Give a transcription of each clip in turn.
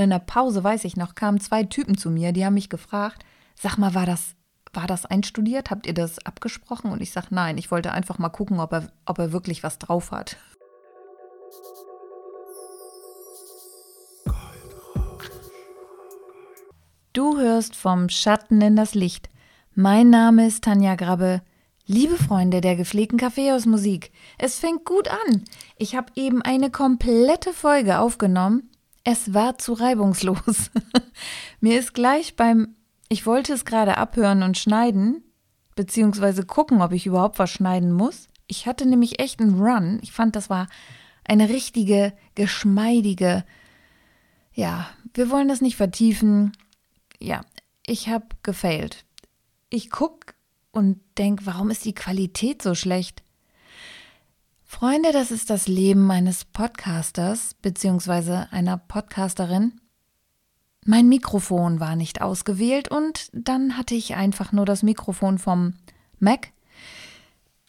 In der Pause, weiß ich noch, kamen zwei Typen zu mir, die haben mich gefragt, sag mal, war das, war das einstudiert? Habt ihr das abgesprochen? Und ich sage, nein, ich wollte einfach mal gucken, ob er, ob er wirklich was drauf hat. Du hörst vom Schatten in das Licht. Mein Name ist Tanja Grabbe. Liebe Freunde der gepflegten Kaffeehausmusik, es fängt gut an. Ich habe eben eine komplette Folge aufgenommen. Es war zu reibungslos. Mir ist gleich beim, ich wollte es gerade abhören und schneiden, beziehungsweise gucken, ob ich überhaupt was schneiden muss. Ich hatte nämlich echt einen Run. Ich fand, das war eine richtige, geschmeidige, ja, wir wollen das nicht vertiefen. Ja, ich habe gefailt. Ich gucke und denke, warum ist die Qualität so schlecht? Freunde, das ist das Leben eines Podcasters bzw. einer Podcasterin. Mein Mikrofon war nicht ausgewählt und dann hatte ich einfach nur das Mikrofon vom Mac,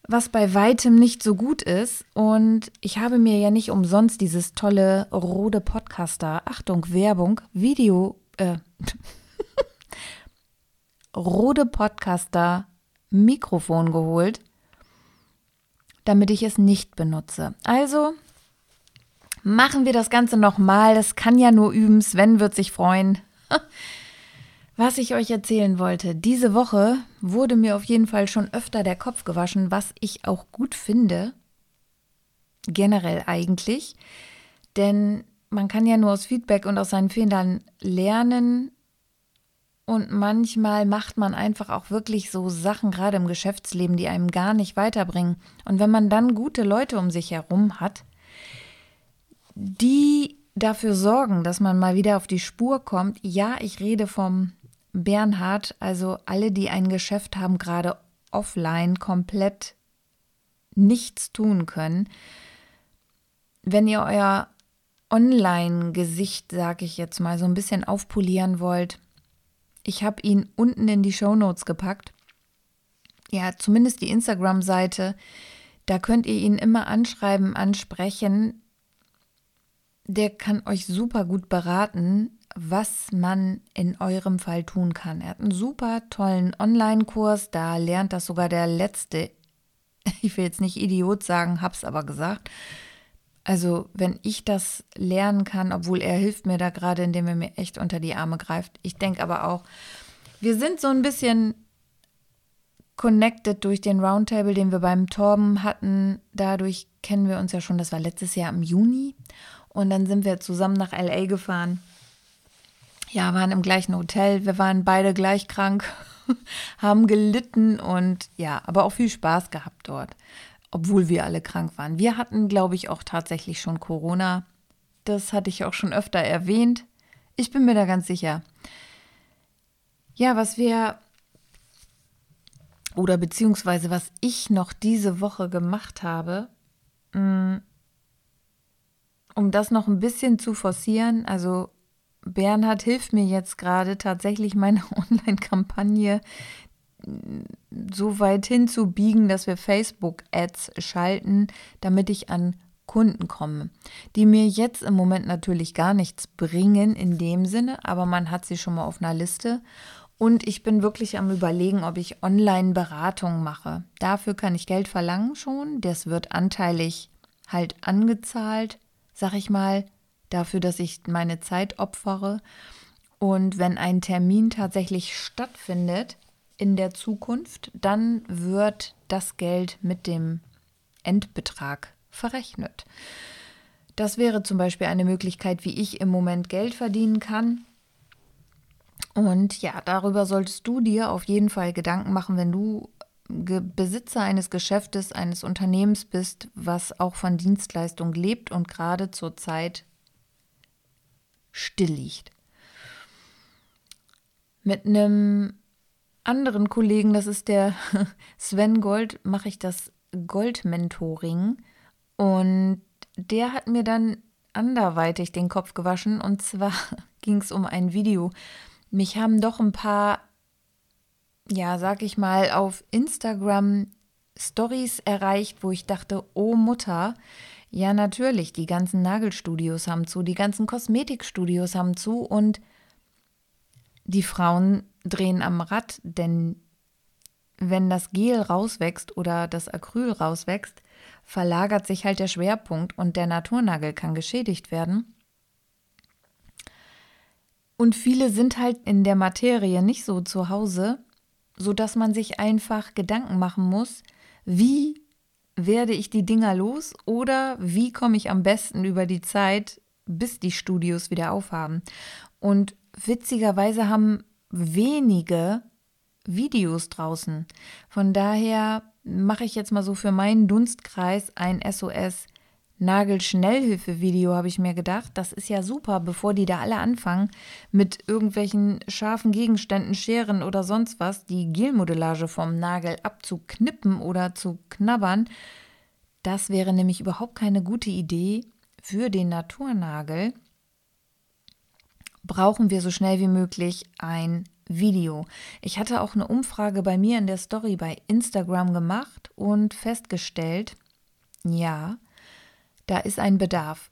was bei weitem nicht so gut ist. Und ich habe mir ja nicht umsonst dieses tolle Rode Podcaster, Achtung, Werbung, Video, äh, Rode Podcaster Mikrofon geholt, damit ich es nicht benutze. Also machen wir das Ganze nochmal. Das kann ja nur üben. Sven wird sich freuen. Was ich euch erzählen wollte, diese Woche wurde mir auf jeden Fall schon öfter der Kopf gewaschen, was ich auch gut finde. Generell eigentlich. Denn man kann ja nur aus Feedback und aus seinen Fehlern lernen und manchmal macht man einfach auch wirklich so Sachen, gerade im Geschäftsleben, die einem gar nicht weiterbringen. Und wenn man dann gute Leute um sich herum hat, die dafür sorgen, dass man mal wieder auf die Spur kommt, ja, ich rede vom Bernhard, also alle, die ein Geschäft haben, gerade offline komplett nichts tun können. Wenn ihr euer Online-Gesicht, sage ich jetzt mal, so ein bisschen aufpolieren wollt, ich habe ihn unten in die Show Notes gepackt. Ja, zumindest die Instagram-Seite. Da könnt ihr ihn immer anschreiben, ansprechen. Der kann euch super gut beraten, was man in eurem Fall tun kann. Er hat einen super tollen Online-Kurs, da lernt das sogar der letzte, ich will jetzt nicht Idiot sagen, hab's aber gesagt, also, wenn ich das lernen kann, obwohl er hilft mir da gerade, indem er mir echt unter die Arme greift. Ich denke aber auch, wir sind so ein bisschen connected durch den Roundtable, den wir beim Torben hatten. Dadurch kennen wir uns ja schon, das war letztes Jahr im Juni. Und dann sind wir zusammen nach LA gefahren. Ja, waren im gleichen Hotel. Wir waren beide gleich krank, haben gelitten und ja, aber auch viel Spaß gehabt dort obwohl wir alle krank waren. Wir hatten, glaube ich, auch tatsächlich schon Corona. Das hatte ich auch schon öfter erwähnt. Ich bin mir da ganz sicher. Ja, was wir oder beziehungsweise was ich noch diese Woche gemacht habe, mm, um das noch ein bisschen zu forcieren, also Bernhard hilft mir jetzt gerade tatsächlich meine Online-Kampagne, so weit hinzubiegen, dass wir Facebook-Ads schalten, damit ich an Kunden komme, die mir jetzt im Moment natürlich gar nichts bringen in dem Sinne, aber man hat sie schon mal auf einer Liste. Und ich bin wirklich am Überlegen, ob ich Online-Beratung mache. Dafür kann ich Geld verlangen schon. Das wird anteilig halt angezahlt, sag ich mal, dafür, dass ich meine Zeit opfere. Und wenn ein Termin tatsächlich stattfindet, in der Zukunft, dann wird das Geld mit dem Endbetrag verrechnet. Das wäre zum Beispiel eine Möglichkeit, wie ich im Moment Geld verdienen kann. Und ja, darüber solltest du dir auf jeden Fall Gedanken machen, wenn du Besitzer eines Geschäftes, eines Unternehmens bist, was auch von Dienstleistung lebt und gerade zurzeit still liegt. Mit einem anderen Kollegen, das ist der Sven Gold, mache ich das Gold-Mentoring. Und der hat mir dann anderweitig den Kopf gewaschen. Und zwar ging es um ein Video. Mich haben doch ein paar, ja, sag ich mal, auf Instagram Stories erreicht, wo ich dachte, oh Mutter, Ja, natürlich, die ganzen Nagelstudios haben zu, die ganzen Kosmetikstudios haben zu und die Frauen drehen am Rad, denn wenn das Gel rauswächst oder das Acryl rauswächst, verlagert sich halt der Schwerpunkt und der Naturnagel kann geschädigt werden. Und viele sind halt in der Materie nicht so zu Hause, sodass man sich einfach Gedanken machen muss, wie werde ich die Dinger los oder wie komme ich am besten über die Zeit, bis die Studios wieder aufhaben. Und witzigerweise haben wenige Videos draußen. Von daher mache ich jetzt mal so für meinen Dunstkreis ein SOS Nagelschnellhilfe-Video, habe ich mir gedacht. Das ist ja super, bevor die da alle anfangen, mit irgendwelchen scharfen Gegenständen, Scheren oder sonst was, die Gelmodellage vom Nagel abzuknippen oder zu knabbern. Das wäre nämlich überhaupt keine gute Idee für den Naturnagel. Brauchen wir so schnell wie möglich ein Video. Ich hatte auch eine Umfrage bei mir in der Story bei Instagram gemacht und festgestellt, ja, da ist ein Bedarf.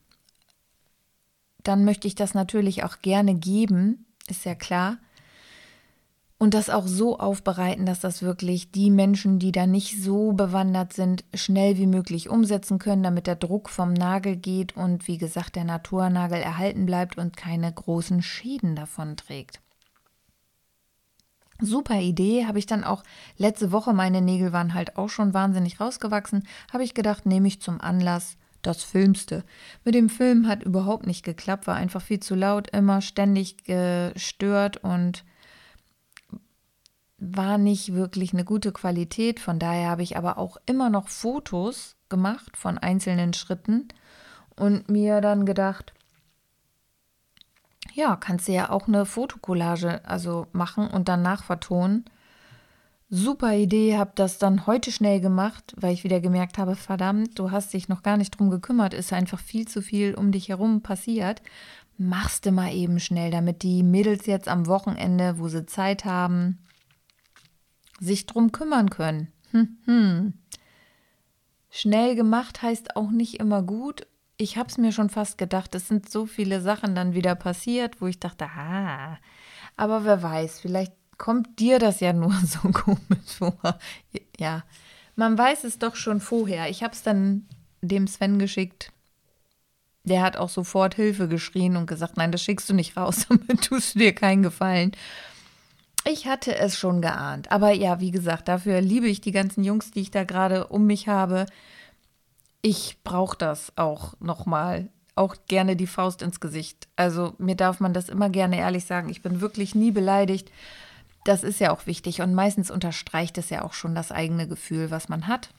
Dann möchte ich das natürlich auch gerne geben, ist ja klar. Und das auch so aufbereiten, dass das wirklich die Menschen, die da nicht so bewandert sind, schnell wie möglich umsetzen können, damit der Druck vom Nagel geht und wie gesagt der Naturnagel erhalten bleibt und keine großen Schäden davon trägt. Super Idee, habe ich dann auch letzte Woche, meine Nägel waren halt auch schon wahnsinnig rausgewachsen, habe ich gedacht, nehme ich zum Anlass, das Filmste. Mit dem Film hat überhaupt nicht geklappt, war einfach viel zu laut, immer ständig gestört und war nicht wirklich eine gute Qualität. Von daher habe ich aber auch immer noch Fotos gemacht von einzelnen Schritten und mir dann gedacht, ja, kannst du ja auch eine Fotokollage also machen und danach vertonen. Super Idee, habe das dann heute schnell gemacht, weil ich wieder gemerkt habe, verdammt, du hast dich noch gar nicht drum gekümmert, ist einfach viel zu viel um dich herum passiert. Machst du mal eben schnell, damit die Mädels jetzt am Wochenende, wo sie Zeit haben, sich drum kümmern können. Hm, hm. Schnell gemacht heißt auch nicht immer gut. Ich habe es mir schon fast gedacht, es sind so viele Sachen dann wieder passiert, wo ich dachte, ah, aber wer weiß, vielleicht kommt dir das ja nur so komisch vor. Ja, man weiß es doch schon vorher. Ich habe es dann dem Sven geschickt. Der hat auch sofort Hilfe geschrien und gesagt, nein, das schickst du nicht raus, damit tust du dir keinen Gefallen. Ich hatte es schon geahnt. Aber ja, wie gesagt, dafür liebe ich die ganzen Jungs, die ich da gerade um mich habe. Ich brauche das auch nochmal. Auch gerne die Faust ins Gesicht. Also mir darf man das immer gerne ehrlich sagen. Ich bin wirklich nie beleidigt. Das ist ja auch wichtig und meistens unterstreicht es ja auch schon das eigene Gefühl, was man hat.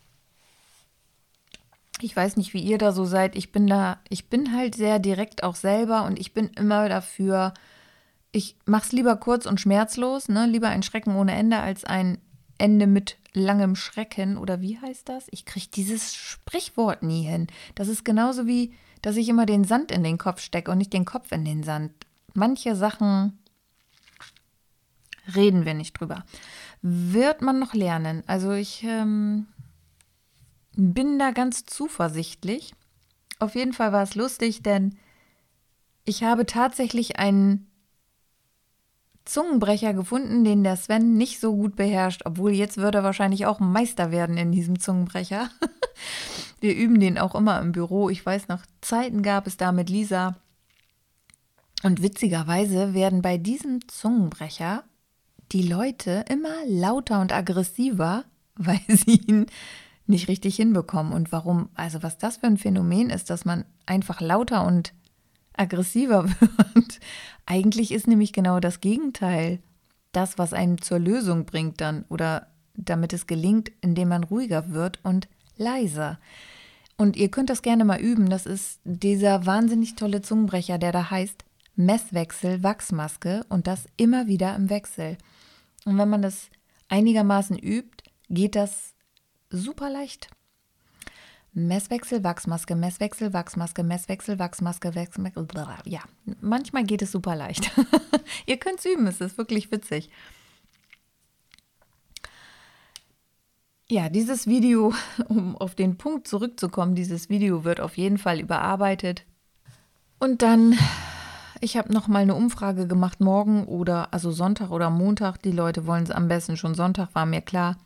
Ich weiß nicht, wie ihr da so seid. Ich bin da, ich bin halt sehr direkt auch selber und ich bin immer dafür, ich mach's lieber kurz und schmerzlos, ne? Lieber ein Schrecken ohne Ende als ein Ende mit langem Schrecken oder wie heißt das? Ich kriege dieses Sprichwort nie hin. Das ist genauso wie, dass ich immer den Sand in den Kopf stecke und nicht den Kopf in den Sand. Manche Sachen reden wir nicht drüber. Wird man noch lernen. Also ich ähm, bin da ganz zuversichtlich. Auf jeden Fall war es lustig, denn ich habe tatsächlich einen Zungenbrecher gefunden, den der Sven nicht so gut beherrscht, obwohl jetzt würde er wahrscheinlich auch Meister werden in diesem Zungenbrecher. Wir üben den auch immer im Büro. Ich weiß noch, Zeiten gab es da mit Lisa. Und witzigerweise werden bei diesem Zungenbrecher die Leute immer lauter und aggressiver, weil sie ihn nicht richtig hinbekommen. Und warum, also was das für ein Phänomen ist, dass man einfach lauter und aggressiver wird. Eigentlich ist nämlich genau das Gegenteil das, was einen zur Lösung bringt dann oder damit es gelingt, indem man ruhiger wird und leiser. Und ihr könnt das gerne mal üben. Das ist dieser wahnsinnig tolle Zungenbrecher, der da heißt Messwechsel Wachsmaske und das immer wieder im Wechsel. Und wenn man das einigermaßen übt, geht das super leicht. Messwechsel, Wachsmaske, Messwechsel, Wachsmaske, Messwechsel, Wachsmaske, Wachsmaske. Ja, manchmal geht es super leicht. Ihr könnt es üben, es ist wirklich witzig. Ja, dieses Video, um auf den Punkt zurückzukommen, dieses Video wird auf jeden Fall überarbeitet. Und dann, ich habe noch mal eine Umfrage gemacht morgen oder also Sonntag oder Montag. Die Leute wollen es am besten schon Sonntag, war mir klar.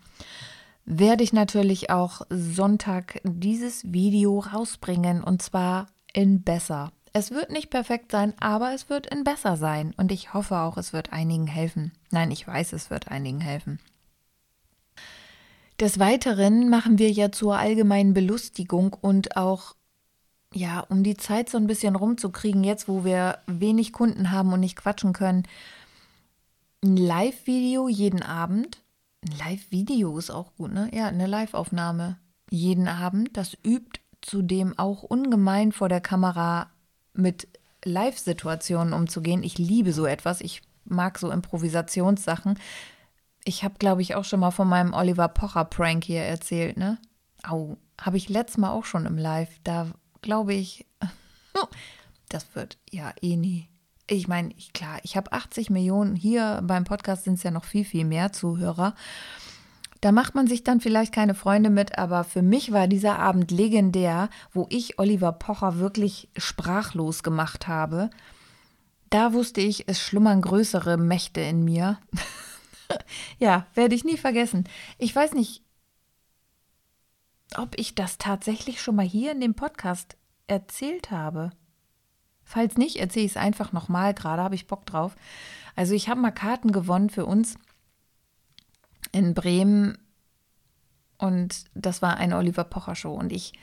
Werde ich natürlich auch Sonntag dieses Video rausbringen und zwar in besser. Es wird nicht perfekt sein, aber es wird in besser sein und ich hoffe auch, es wird einigen helfen. Nein, ich weiß, es wird einigen helfen. Des Weiteren machen wir ja zur allgemeinen Belustigung und auch, ja, um die Zeit so ein bisschen rumzukriegen, jetzt wo wir wenig Kunden haben und nicht quatschen können, ein Live-Video jeden Abend. Ein Live-Video ist auch gut, ne? Ja, eine Live-Aufnahme jeden Abend. Das übt zudem auch ungemein vor der Kamera mit Live-Situationen umzugehen. Ich liebe so etwas. Ich mag so Improvisationssachen. Ich habe, glaube ich, auch schon mal von meinem Oliver Pocher-Prank hier erzählt, ne? Au, habe ich letztes Mal auch schon im Live. Da glaube ich, das wird ja eh nie. Ich meine, klar, ich habe 80 Millionen. Hier beim Podcast sind es ja noch viel, viel mehr Zuhörer. Da macht man sich dann vielleicht keine Freunde mit, aber für mich war dieser Abend legendär, wo ich Oliver Pocher wirklich sprachlos gemacht habe. Da wusste ich, es schlummern größere Mächte in mir. ja, werde ich nie vergessen. Ich weiß nicht, ob ich das tatsächlich schon mal hier in dem Podcast erzählt habe. Falls nicht, erzähle ich es einfach nochmal. Gerade habe ich Bock drauf. Also ich habe mal Karten gewonnen für uns in Bremen und das war eine Oliver Pocher Show und ich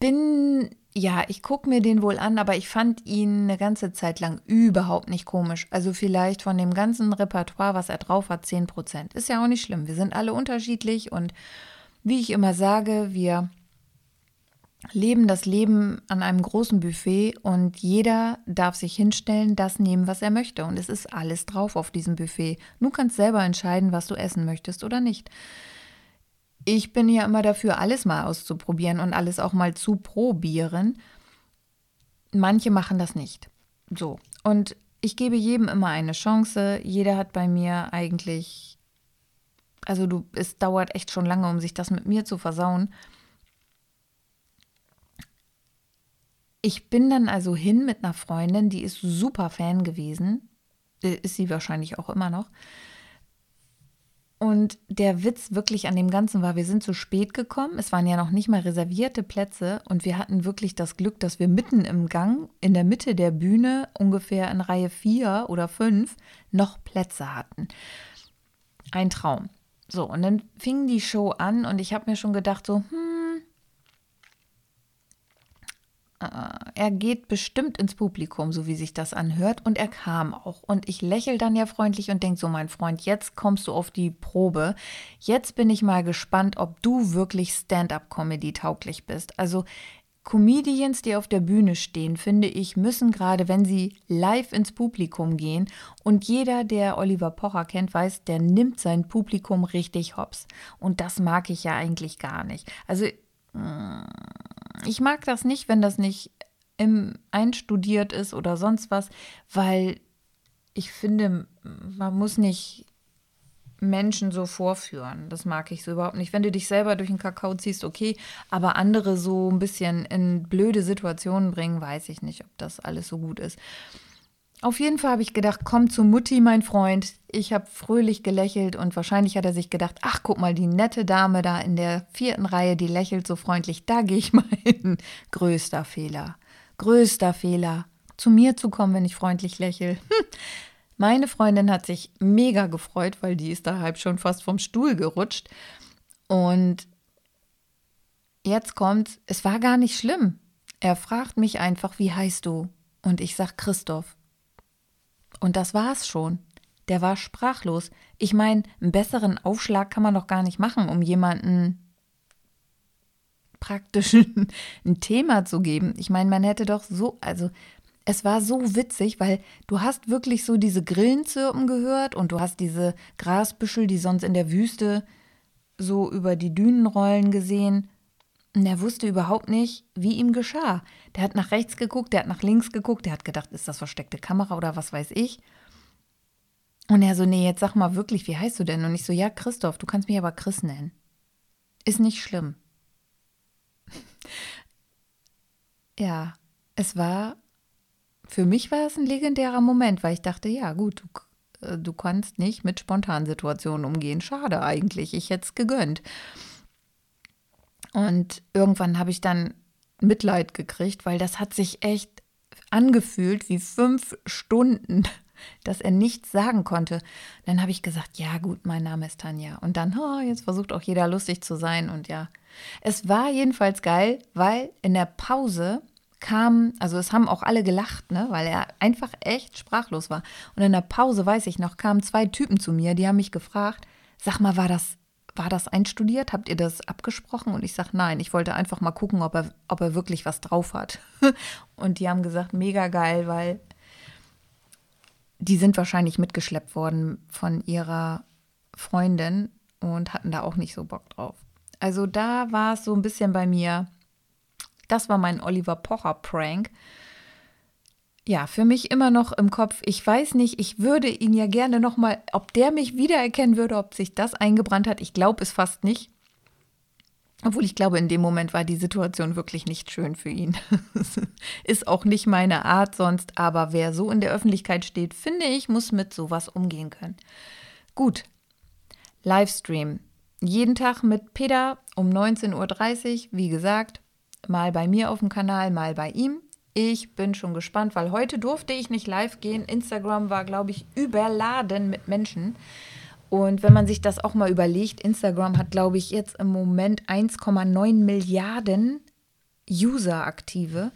bin, ja, ich gucke mir den wohl an, aber ich fand ihn eine ganze Zeit lang überhaupt nicht komisch. Also vielleicht von dem ganzen Repertoire, was er drauf hat, 10 Prozent. Ist ja auch nicht schlimm. Wir sind alle unterschiedlich und wie ich immer sage, wir leben das Leben an einem großen Buffet und jeder darf sich hinstellen, das nehmen, was er möchte. Und es ist alles drauf auf diesem Buffet. Du kannst selber entscheiden, was du essen möchtest oder nicht. Ich bin ja immer dafür, alles mal auszuprobieren und alles auch mal zu probieren. Manche machen das nicht. So. Und ich gebe jedem immer eine Chance. Jeder hat bei mir eigentlich, also du, es dauert echt schon lange, um sich das mit mir zu versauen. Ich bin dann also hin mit einer Freundin, die ist super Fan gewesen. Äh, ist sie wahrscheinlich auch immer noch. Und der Witz wirklich an dem Ganzen war, wir sind zu spät gekommen. Es waren ja noch nicht mal reservierte Plätze und wir hatten wirklich das Glück, dass wir mitten im Gang, in der Mitte der Bühne, ungefähr in Reihe 4 oder 5, noch Plätze hatten. Ein Traum. So, und dann fing die Show an und ich habe mir schon gedacht, so, hm, äh, er geht bestimmt ins Publikum, so wie sich das anhört. Und er kam auch. Und ich lächle dann ja freundlich und denke so, mein Freund, jetzt kommst du auf die Probe. Jetzt bin ich mal gespannt, ob du wirklich Stand-up-Comedy tauglich bist. Also Comedians, die auf der Bühne stehen, finde ich, müssen gerade, wenn sie live ins Publikum gehen und jeder, der Oliver Pocher kennt, weiß, der nimmt sein Publikum richtig hops. Und das mag ich ja eigentlich gar nicht. Also ich mag das nicht, wenn das nicht im einstudiert ist oder sonst was, weil ich finde, man muss nicht Menschen so vorführen. Das mag ich so überhaupt nicht. Wenn du dich selber durch den Kakao ziehst, okay, aber andere so ein bisschen in blöde Situationen bringen, weiß ich nicht, ob das alles so gut ist. Auf jeden Fall habe ich gedacht, komm zu Mutti, mein Freund. Ich habe fröhlich gelächelt und wahrscheinlich hat er sich gedacht, ach, guck mal, die nette Dame da in der vierten Reihe, die lächelt so freundlich, da gehe ich mal hin. Größter Fehler. Größter Fehler. Zu mir zu kommen, wenn ich freundlich lächle. Hm. Meine Freundin hat sich mega gefreut, weil die ist da halb schon fast vom Stuhl gerutscht. Und jetzt kommt, es war gar nicht schlimm. Er fragt mich einfach, wie heißt du? Und ich sag Christoph. Und das war's schon. Der war sprachlos. Ich meine, einen besseren Aufschlag kann man doch gar nicht machen, um jemanden praktisch ein Thema zu geben. Ich meine, man hätte doch so, also es war so witzig, weil du hast wirklich so diese Grillenzirpen gehört und du hast diese Grasbüschel, die sonst in der Wüste so über die Dünen rollen gesehen. Und er wusste überhaupt nicht, wie ihm geschah. Der hat nach rechts geguckt, der hat nach links geguckt, der hat gedacht, ist das versteckte Kamera oder was weiß ich. Und er so, nee, jetzt sag mal wirklich, wie heißt du denn? Und ich so, ja, Christoph, du kannst mich aber Chris nennen. Ist nicht schlimm. ja, es war, für mich war es ein legendärer Moment, weil ich dachte, ja gut, du, äh, du kannst nicht mit Spontansituationen umgehen. Schade eigentlich, ich hätte es gegönnt. Und irgendwann habe ich dann Mitleid gekriegt, weil das hat sich echt angefühlt wie fünf Stunden, dass er nichts sagen konnte. Dann habe ich gesagt, ja gut, mein Name ist Tanja. Und dann, oh, jetzt versucht auch jeder lustig zu sein. Und ja, es war jedenfalls geil, weil in der Pause kam, also es haben auch alle gelacht, ne, weil er einfach echt sprachlos war. Und in der Pause, weiß ich noch, kamen zwei Typen zu mir, die haben mich gefragt, sag mal, war das war das einstudiert? Habt ihr das abgesprochen? Und ich sage, nein, ich wollte einfach mal gucken, ob er, ob er wirklich was drauf hat. und die haben gesagt, mega geil, weil die sind wahrscheinlich mitgeschleppt worden von ihrer Freundin und hatten da auch nicht so Bock drauf. Also da war es so ein bisschen bei mir, das war mein Oliver Pocher-Prank ja, für mich immer noch im Kopf. Ich weiß nicht, ich würde ihn ja gerne noch mal, ob der mich wiedererkennen würde, ob sich das eingebrannt hat. Ich glaube es fast nicht. Obwohl ich glaube, in dem Moment war die Situation wirklich nicht schön für ihn. Ist auch nicht meine Art sonst, aber wer so in der Öffentlichkeit steht, finde ich, muss mit sowas umgehen können. Gut, Livestream. Jeden Tag mit Peter um 19.30 Uhr, wie gesagt, mal bei mir auf dem Kanal, mal bei ihm. Ich bin schon gespannt, weil heute durfte ich nicht live gehen. Instagram war, glaube ich, überladen mit Menschen. Und wenn man sich das auch mal überlegt, Instagram hat, glaube ich, jetzt im Moment 1,9 Milliarden User aktive.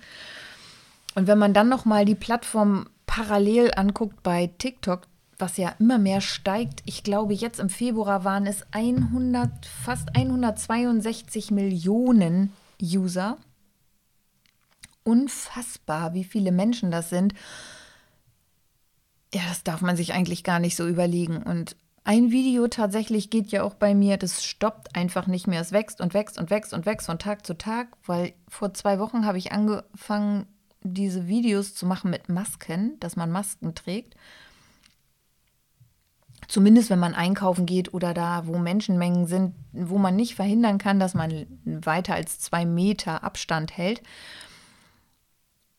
Und wenn man dann noch mal die Plattform parallel anguckt bei TikTok, was ja immer mehr steigt, ich glaube, jetzt im Februar waren es 100, fast 162 Millionen User unfassbar, wie viele Menschen das sind. Ja, das darf man sich eigentlich gar nicht so überlegen. Und ein Video tatsächlich geht ja auch bei mir, das stoppt einfach nicht mehr. Es wächst und wächst und wächst und wächst von Tag zu Tag, weil vor zwei Wochen habe ich angefangen, diese Videos zu machen mit Masken, dass man Masken trägt. Zumindest wenn man einkaufen geht oder da, wo Menschenmengen sind, wo man nicht verhindern kann, dass man weiter als zwei Meter Abstand hält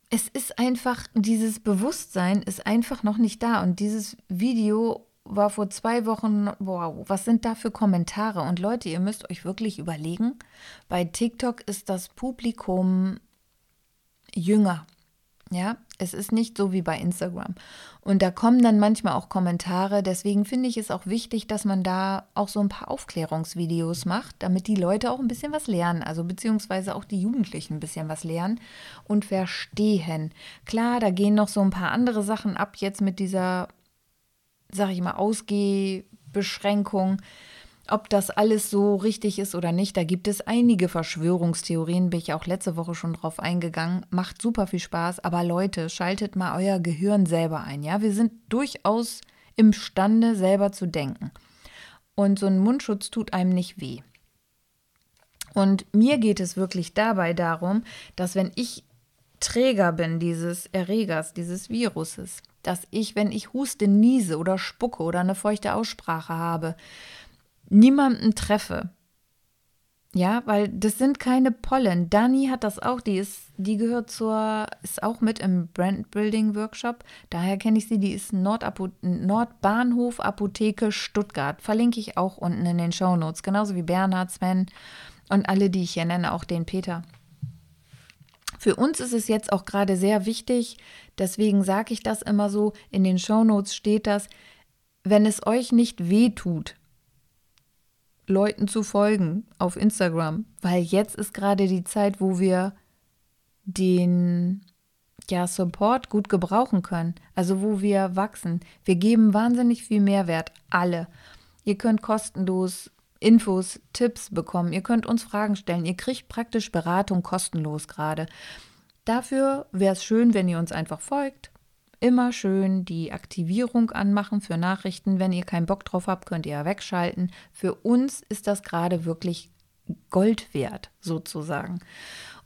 es ist einfach, dieses Bewusstsein ist einfach noch nicht da. Und dieses Video war vor zwei Wochen, wow, was sind da für Kommentare? Und Leute, ihr müsst euch wirklich überlegen, bei TikTok ist das Publikum jünger. Ja, es ist nicht so wie bei Instagram. Und da kommen dann manchmal auch Kommentare. Deswegen finde ich es auch wichtig, dass man da auch so ein paar Aufklärungsvideos macht, damit die Leute auch ein bisschen was lernen. Also beziehungsweise auch die Jugendlichen ein bisschen was lernen und verstehen. Klar, da gehen noch so ein paar andere Sachen ab jetzt mit dieser, sag ich mal, Ausgehbeschränkung. Ob das alles so richtig ist oder nicht, da gibt es einige Verschwörungstheorien, bin ich auch letzte Woche schon drauf eingegangen. Macht super viel Spaß, aber Leute, schaltet mal euer Gehirn selber ein, ja? Wir sind durchaus imstande, selber zu denken. Und so ein Mundschutz tut einem nicht weh. Und mir geht es wirklich dabei darum, dass wenn ich Träger bin dieses Erregers, dieses Viruses, dass ich, wenn ich huste, niese oder spucke oder eine feuchte Aussprache habe, niemanden treffe. Ja, weil das sind keine Pollen. Dani hat das auch, die ist, die gehört zur, ist auch mit im Brandbuilding Workshop. Daher kenne ich sie, die ist Nordapo Nordbahnhof Apotheke Stuttgart. Verlinke ich auch unten in den Show Notes. Genauso wie Bernhard, Sven und alle, die ich hier nenne, auch den Peter. Für uns ist es jetzt auch gerade sehr wichtig, deswegen sage ich das immer so, in den Show Notes steht das, wenn es euch nicht weh tut, Leuten zu folgen auf Instagram, weil jetzt ist gerade die Zeit, wo wir den ja, Support gut gebrauchen können, also wo wir wachsen. Wir geben wahnsinnig viel Mehrwert, alle. Ihr könnt kostenlos Infos, Tipps bekommen, ihr könnt uns Fragen stellen, ihr kriegt praktisch Beratung kostenlos gerade. Dafür wäre es schön, wenn ihr uns einfach folgt, immer schön die Aktivierung anmachen für Nachrichten. Wenn ihr keinen Bock drauf habt, könnt ihr ja wegschalten. Für uns ist das gerade wirklich Gold wert, sozusagen.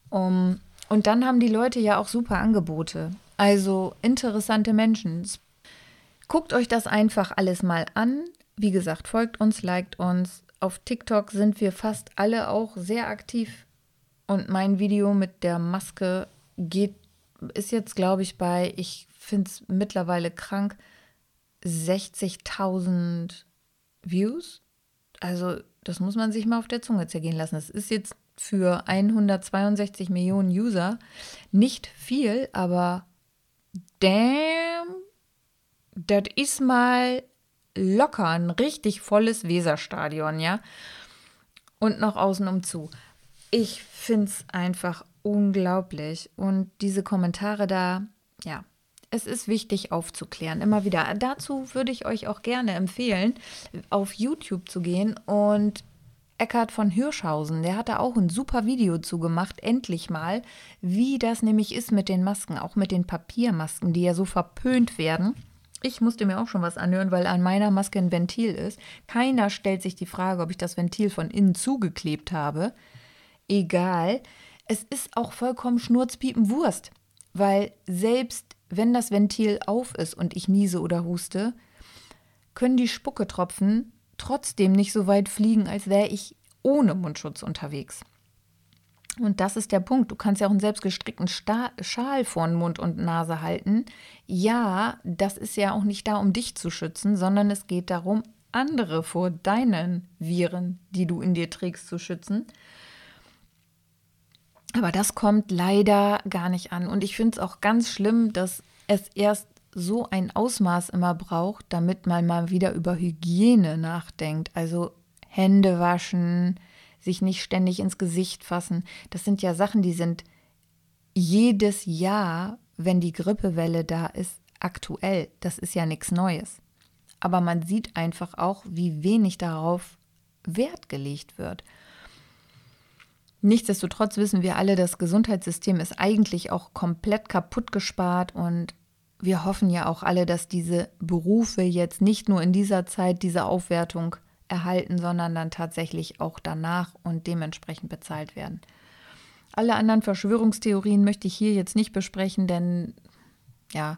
Um, und dann haben die Leute ja auch super Angebote. Also interessante Menschen. Guckt euch das einfach alles mal an. Wie gesagt, folgt uns, liked uns auf TikTok sind wir fast alle auch sehr aktiv. Und mein Video mit der Maske geht, ist jetzt, glaube ich, bei, ich finde es mittlerweile krank, 60.000 Views. Also, das muss man sich mal auf der Zunge zergehen lassen. Das ist jetzt für 162 Millionen User nicht viel, aber damn, das ist mal locker ein richtig volles Weserstadion, ja. Und noch außen um zu. Ich finde es einfach unglaublich. Und diese Kommentare da, ja, es ist wichtig aufzuklären, immer wieder. Dazu würde ich euch auch gerne empfehlen, auf YouTube zu gehen und Eckhard von Hirschhausen, der hatte auch ein super Video zugemacht, endlich mal, wie das nämlich ist mit den Masken, auch mit den Papiermasken, die ja so verpönt werden. Ich musste mir auch schon was anhören, weil an meiner Maske ein Ventil ist. Keiner stellt sich die Frage, ob ich das Ventil von innen zugeklebt habe. Egal. Es ist auch vollkommen Schnurzpiepenwurst, weil selbst wenn das Ventil auf ist und ich niese oder huste, können die Spucketropfen trotzdem nicht so weit fliegen, als wäre ich ohne Mundschutz unterwegs. Und das ist der Punkt. Du kannst ja auch einen selbstgestrickten Schal vor Mund und Nase halten. Ja, das ist ja auch nicht da, um dich zu schützen, sondern es geht darum, andere vor deinen Viren, die du in dir trägst, zu schützen. Aber das kommt leider gar nicht an. Und ich finde es auch ganz schlimm, dass es erst so ein Ausmaß immer braucht, damit man mal wieder über Hygiene nachdenkt. Also Hände waschen, sich nicht ständig ins Gesicht fassen. Das sind ja Sachen, die sind jedes Jahr, wenn die Grippewelle da ist, aktuell. Das ist ja nichts Neues. Aber man sieht einfach auch, wie wenig darauf Wert gelegt wird. Nichtsdestotrotz wissen wir alle, das Gesundheitssystem ist eigentlich auch komplett kaputt gespart und wir hoffen ja auch alle, dass diese Berufe jetzt nicht nur in dieser Zeit diese Aufwertung erhalten, sondern dann tatsächlich auch danach und dementsprechend bezahlt werden. Alle anderen Verschwörungstheorien möchte ich hier jetzt nicht besprechen, denn ja,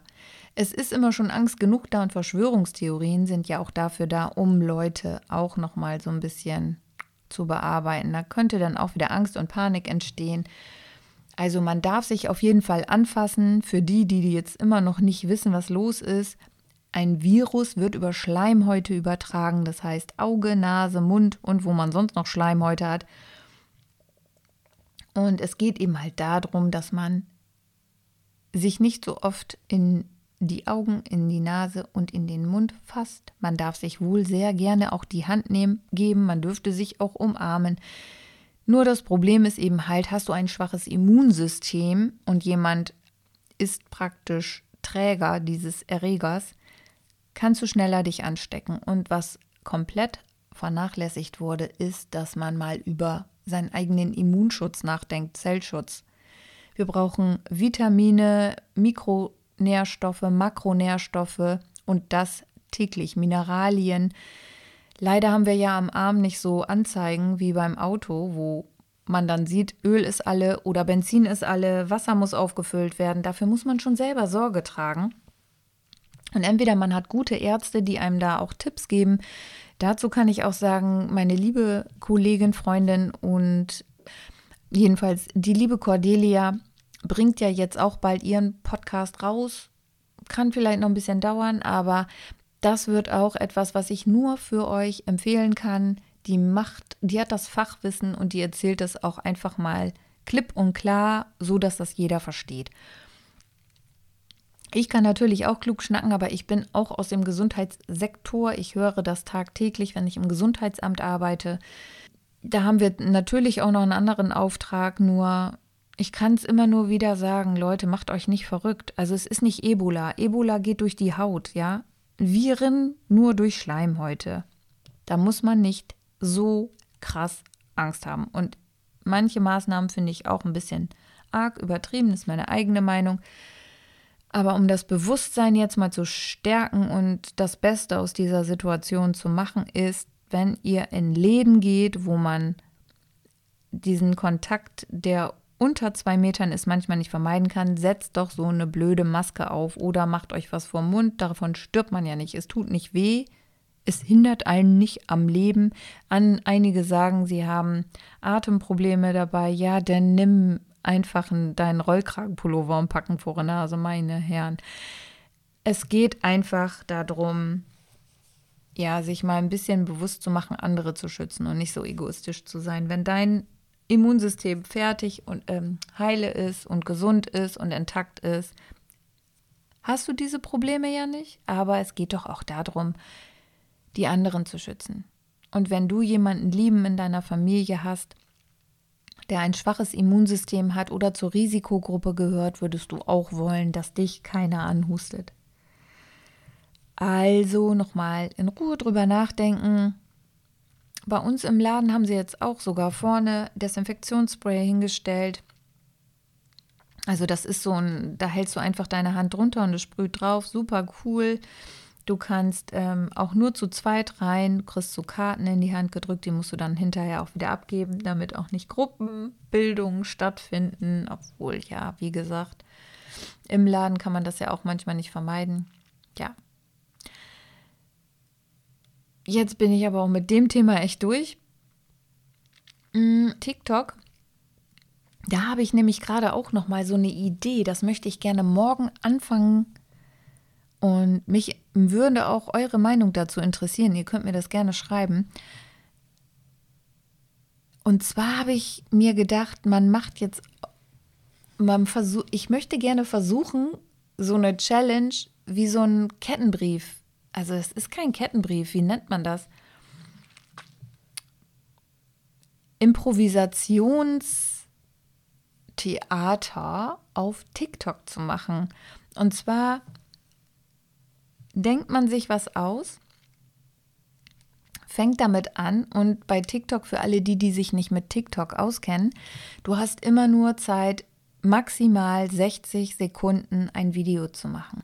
es ist immer schon Angst genug da und Verschwörungstheorien sind ja auch dafür da, um Leute auch noch mal so ein bisschen zu bearbeiten. Da könnte dann auch wieder Angst und Panik entstehen. Also man darf sich auf jeden Fall anfassen. Für die, die jetzt immer noch nicht wissen, was los ist, ein Virus wird über Schleimhäute übertragen, das heißt Auge, Nase, Mund und wo man sonst noch Schleimhäute hat. Und es geht eben halt darum, dass man sich nicht so oft in die Augen, in die Nase und in den Mund fasst. Man darf sich wohl sehr gerne auch die Hand nehmen, geben, man dürfte sich auch umarmen. Nur das Problem ist eben halt, hast du ein schwaches Immunsystem und jemand ist praktisch Träger dieses Erregers, kannst du schneller dich anstecken. Und was komplett vernachlässigt wurde, ist, dass man mal über seinen eigenen Immunschutz nachdenkt, Zellschutz. Wir brauchen Vitamine, Mikronährstoffe, Makronährstoffe und das täglich, Mineralien. Leider haben wir ja am Arm nicht so Anzeigen wie beim Auto, wo man dann sieht, Öl ist alle oder Benzin ist alle, Wasser muss aufgefüllt werden. Dafür muss man schon selber Sorge tragen. Und entweder man hat gute Ärzte, die einem da auch Tipps geben. Dazu kann ich auch sagen, meine liebe Kollegin, Freundin und jedenfalls die liebe Cordelia bringt ja jetzt auch bald ihren Podcast raus. Kann vielleicht noch ein bisschen dauern, aber das wird auch etwas, was ich nur für euch empfehlen kann. Die macht, die hat das Fachwissen und die erzählt es auch einfach mal klipp und klar, so dass das jeder versteht. Ich kann natürlich auch klug schnacken, aber ich bin auch aus dem Gesundheitssektor. Ich höre das tagtäglich, wenn ich im Gesundheitsamt arbeite. Da haben wir natürlich auch noch einen anderen Auftrag, nur ich kann es immer nur wieder sagen, Leute, macht euch nicht verrückt. Also es ist nicht Ebola. Ebola geht durch die Haut, ja. Viren nur durch Schleimhäute. Da muss man nicht so krass Angst haben. Und manche Maßnahmen finde ich auch ein bisschen arg übertrieben, ist meine eigene Meinung. Aber um das Bewusstsein jetzt mal zu stärken und das Beste aus dieser Situation zu machen, ist, wenn ihr in Läden geht, wo man diesen Kontakt, der unter zwei Metern ist, manchmal nicht vermeiden kann, setzt doch so eine blöde Maske auf oder macht euch was vor den Mund. Davon stirbt man ja nicht. Es tut nicht weh. es hindert einen nicht am Leben. An, einige sagen, sie haben Atemprobleme dabei. Ja, dann nimm einfach deinen Rollkragenpullover und packen vor der Nase, meine Herren. Es geht einfach darum, ja, sich mal ein bisschen bewusst zu machen, andere zu schützen und nicht so egoistisch zu sein. Wenn dein Immunsystem fertig und ähm, heile ist und gesund ist und intakt ist, hast du diese Probleme ja nicht. Aber es geht doch auch darum, die anderen zu schützen. Und wenn du jemanden lieben in deiner Familie hast, der ein schwaches Immunsystem hat oder zur Risikogruppe gehört, würdest du auch wollen, dass dich keiner anhustet. Also nochmal in Ruhe drüber nachdenken. Bei uns im Laden haben sie jetzt auch sogar vorne Desinfektionsspray hingestellt. Also das ist so ein, da hältst du einfach deine Hand drunter und es sprüht drauf. Super cool. Du kannst ähm, auch nur zu zweit rein, kriegst so Karten in die Hand gedrückt, die musst du dann hinterher auch wieder abgeben, damit auch nicht Gruppenbildungen stattfinden. Obwohl, ja, wie gesagt, im Laden kann man das ja auch manchmal nicht vermeiden. Ja, Jetzt bin ich aber auch mit dem Thema echt durch. Mm, TikTok. Da habe ich nämlich gerade auch noch mal so eine Idee. Das möchte ich gerne morgen anfangen. Und mich würde auch eure Meinung dazu interessieren. Ihr könnt mir das gerne schreiben. Und zwar habe ich mir gedacht, man macht jetzt, man versucht, ich möchte gerne versuchen, so eine Challenge wie so ein Kettenbrief also es ist kein Kettenbrief, wie nennt man das? Improvisationstheater auf TikTok zu machen. Und zwar denkt man sich was aus, fängt damit an und bei TikTok für alle die, die sich nicht mit TikTok auskennen, du hast immer nur Zeit, maximal 60 Sekunden ein Video zu machen.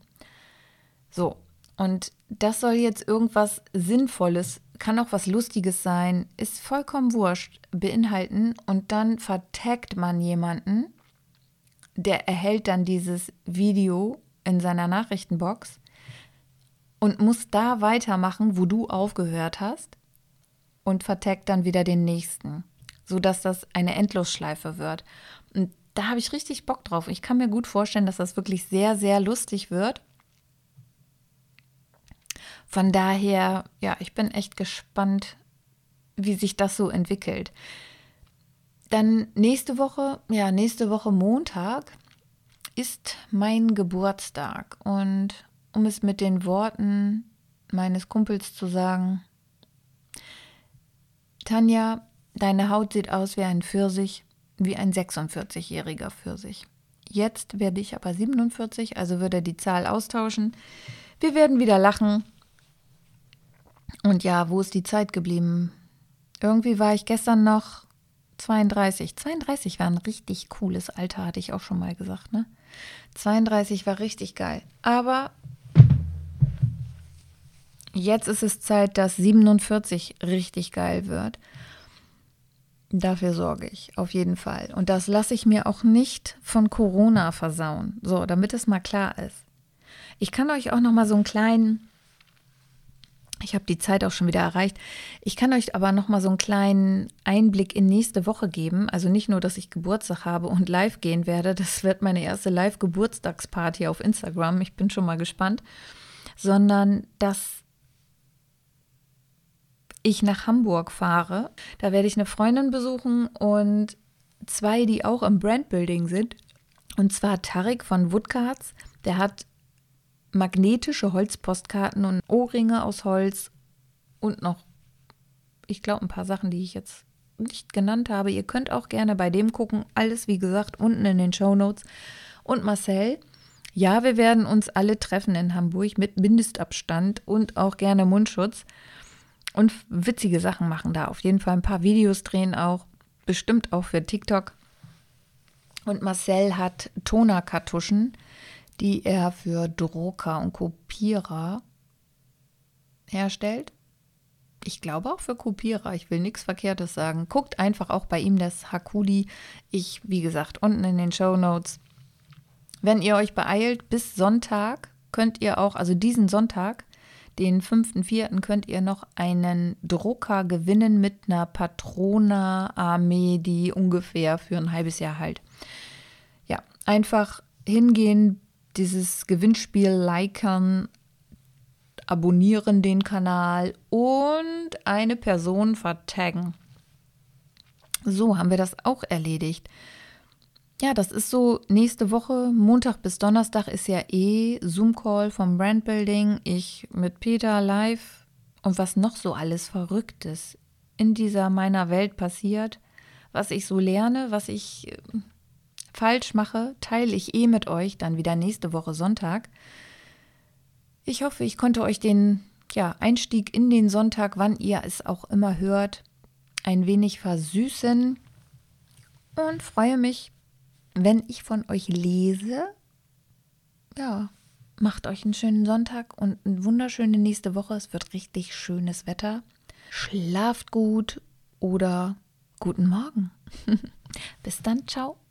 So, und das soll jetzt irgendwas Sinnvolles, kann auch was Lustiges sein, ist vollkommen wurscht, beinhalten. Und dann vertaggt man jemanden, der erhält dann dieses Video in seiner Nachrichtenbox und muss da weitermachen, wo du aufgehört hast und vertaggt dann wieder den nächsten, sodass das eine Endlosschleife wird. Und da habe ich richtig Bock drauf. Ich kann mir gut vorstellen, dass das wirklich sehr, sehr lustig wird. Von daher, ja, ich bin echt gespannt, wie sich das so entwickelt. Dann nächste Woche, ja, nächste Woche Montag ist mein Geburtstag. Und um es mit den Worten meines Kumpels zu sagen, Tanja, deine Haut sieht aus wie ein Pfirsich, wie ein 46-jähriger Pfirsich. Jetzt werde ich aber 47, also würde die Zahl austauschen. Wir werden wieder lachen und ja, wo ist die Zeit geblieben? Irgendwie war ich gestern noch 32. 32 war ein richtig cooles Alter, hatte ich auch schon mal gesagt, ne? 32 war richtig geil. Aber jetzt ist es Zeit, dass 47 richtig geil wird. Dafür sorge ich, auf jeden Fall. Und das lasse ich mir auch nicht von Corona versauen. So, damit es mal klar ist. Ich kann euch auch noch mal so einen kleinen ich habe die Zeit auch schon wieder erreicht. Ich kann euch aber noch mal so einen kleinen Einblick in nächste Woche geben. Also nicht nur, dass ich Geburtstag habe und live gehen werde. Das wird meine erste Live-Geburtstagsparty auf Instagram. Ich bin schon mal gespannt. Sondern dass ich nach Hamburg fahre. Da werde ich eine Freundin besuchen und zwei, die auch im Brandbuilding sind. Und zwar Tarik von Woodcards. Der hat magnetische Holzpostkarten und Ohrringe aus Holz und noch, ich glaube, ein paar Sachen, die ich jetzt nicht genannt habe. Ihr könnt auch gerne bei dem gucken. Alles, wie gesagt, unten in den Show Notes. Und Marcel, ja, wir werden uns alle treffen in Hamburg mit Mindestabstand und auch gerne Mundschutz und witzige Sachen machen da. Auf jeden Fall ein paar Videos drehen auch. Bestimmt auch für TikTok. Und Marcel hat Tonerkartuschen die er für Drucker und Kopierer herstellt. Ich glaube auch für Kopierer. Ich will nichts Verkehrtes sagen. Guckt einfach auch bei ihm das Hakuli. Ich, wie gesagt, unten in den Show Notes. Wenn ihr euch beeilt, bis Sonntag könnt ihr auch, also diesen Sonntag, Den 5.4. könnt ihr noch einen Drucker gewinnen mit einer Patrona-Armee, die ungefähr für ein halbes Jahr halt. Ja, einfach hingehen, dieses Gewinnspiel liken, abonnieren den Kanal und eine Person vertaggen. So haben wir das auch erledigt. Ja, das ist so nächste Woche, Montag bis Donnerstag ist ja eh Zoom-Call vom Brandbuilding. Ich mit Peter live und was noch so alles Verrücktes in dieser meiner Welt passiert, was ich so lerne, was ich äh, falsch mache, teile ich eh mit euch dann wieder nächste Woche Sonntag. Ich hoffe, ich konnte euch den ja, Einstieg in den Sonntag, wann ihr es auch immer hört, ein wenig versüßen und freue mich wenn ich von euch lese, ja, macht euch einen schönen Sonntag und eine wunderschöne nächste Woche. Es wird richtig schönes Wetter. Schlaft gut oder guten Morgen. Bis dann, ciao.